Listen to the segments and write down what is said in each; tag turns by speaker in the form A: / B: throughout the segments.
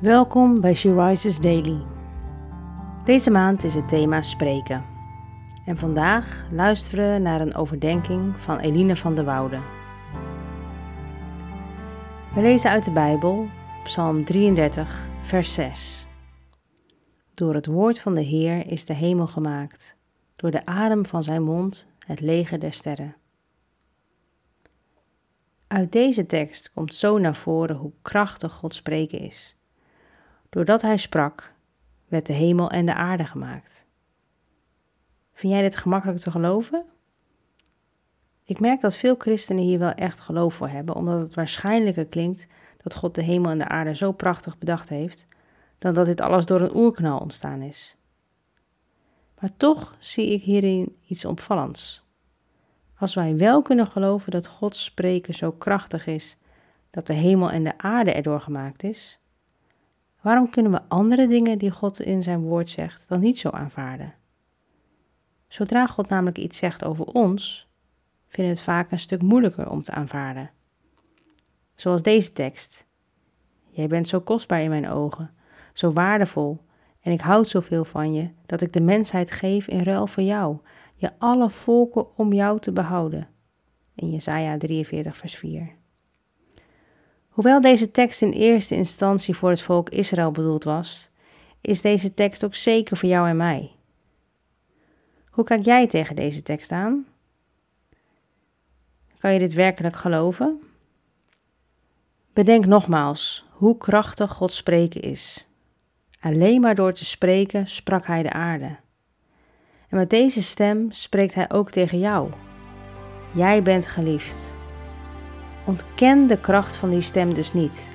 A: Welkom bij She Rises Daily. Deze maand is het thema spreken. En vandaag luisteren we naar een overdenking van Eline van der Woude. We lezen uit de Bijbel, Psalm 33, vers 6. Door het woord van de Heer is de hemel gemaakt, door de adem van zijn mond het leger der sterren. Uit deze tekst komt zo naar voren hoe krachtig God spreken is. Doordat hij sprak, werd de hemel en de aarde gemaakt. Vind jij dit gemakkelijk te geloven? Ik merk dat veel christenen hier wel echt geloof voor hebben, omdat het waarschijnlijker klinkt dat God de hemel en de aarde zo prachtig bedacht heeft, dan dat dit alles door een oerknal ontstaan is. Maar toch zie ik hierin iets opvallends. Als wij wel kunnen geloven dat Gods spreken zo krachtig is dat de hemel en de aarde erdoor gemaakt is, waarom kunnen we andere dingen die God in zijn woord zegt dan niet zo aanvaarden? Zodra God namelijk iets zegt over ons, vinden we het vaak een stuk moeilijker om te aanvaarden. Zoals deze tekst. Jij bent zo kostbaar in mijn ogen, zo waardevol, en ik houd zoveel van je dat ik de mensheid geef in ruil voor jou, je alle volken om jou te behouden. In Jesaja 43, vers 4. Hoewel deze tekst in eerste instantie voor het volk Israël bedoeld was, is deze tekst ook zeker voor jou en mij. Hoe kijk jij tegen deze tekst aan? Kan je dit werkelijk geloven? Bedenk nogmaals hoe krachtig God spreken is. Alleen maar door te spreken sprak hij de aarde. En met deze stem spreekt hij ook tegen jou. Jij bent geliefd. Ontken de kracht van die stem dus niet.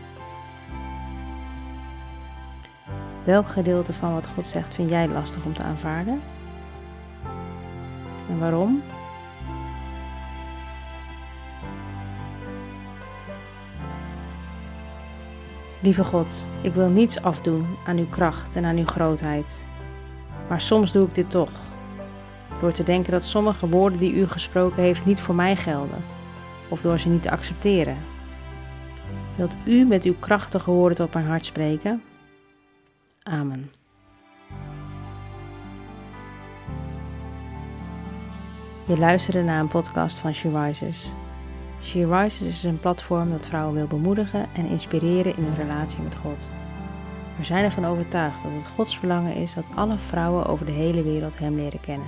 A: Welk gedeelte van wat God zegt vind jij lastig om te aanvaarden? En waarom? Lieve God, ik wil niets afdoen aan uw kracht en aan uw grootheid. Maar soms doe ik dit toch. Door te denken dat sommige woorden die u gesproken heeft niet voor mij gelden. Of door ze niet te accepteren. Wilt u met uw krachtige woorden op mijn hart spreken? Amen. Je luisterde naar een podcast van She Rises. She Rises is een platform dat vrouwen wil bemoedigen en inspireren in hun relatie met God. We zijn ervan overtuigd dat het Gods verlangen is dat alle vrouwen over de hele wereld Hem leren kennen.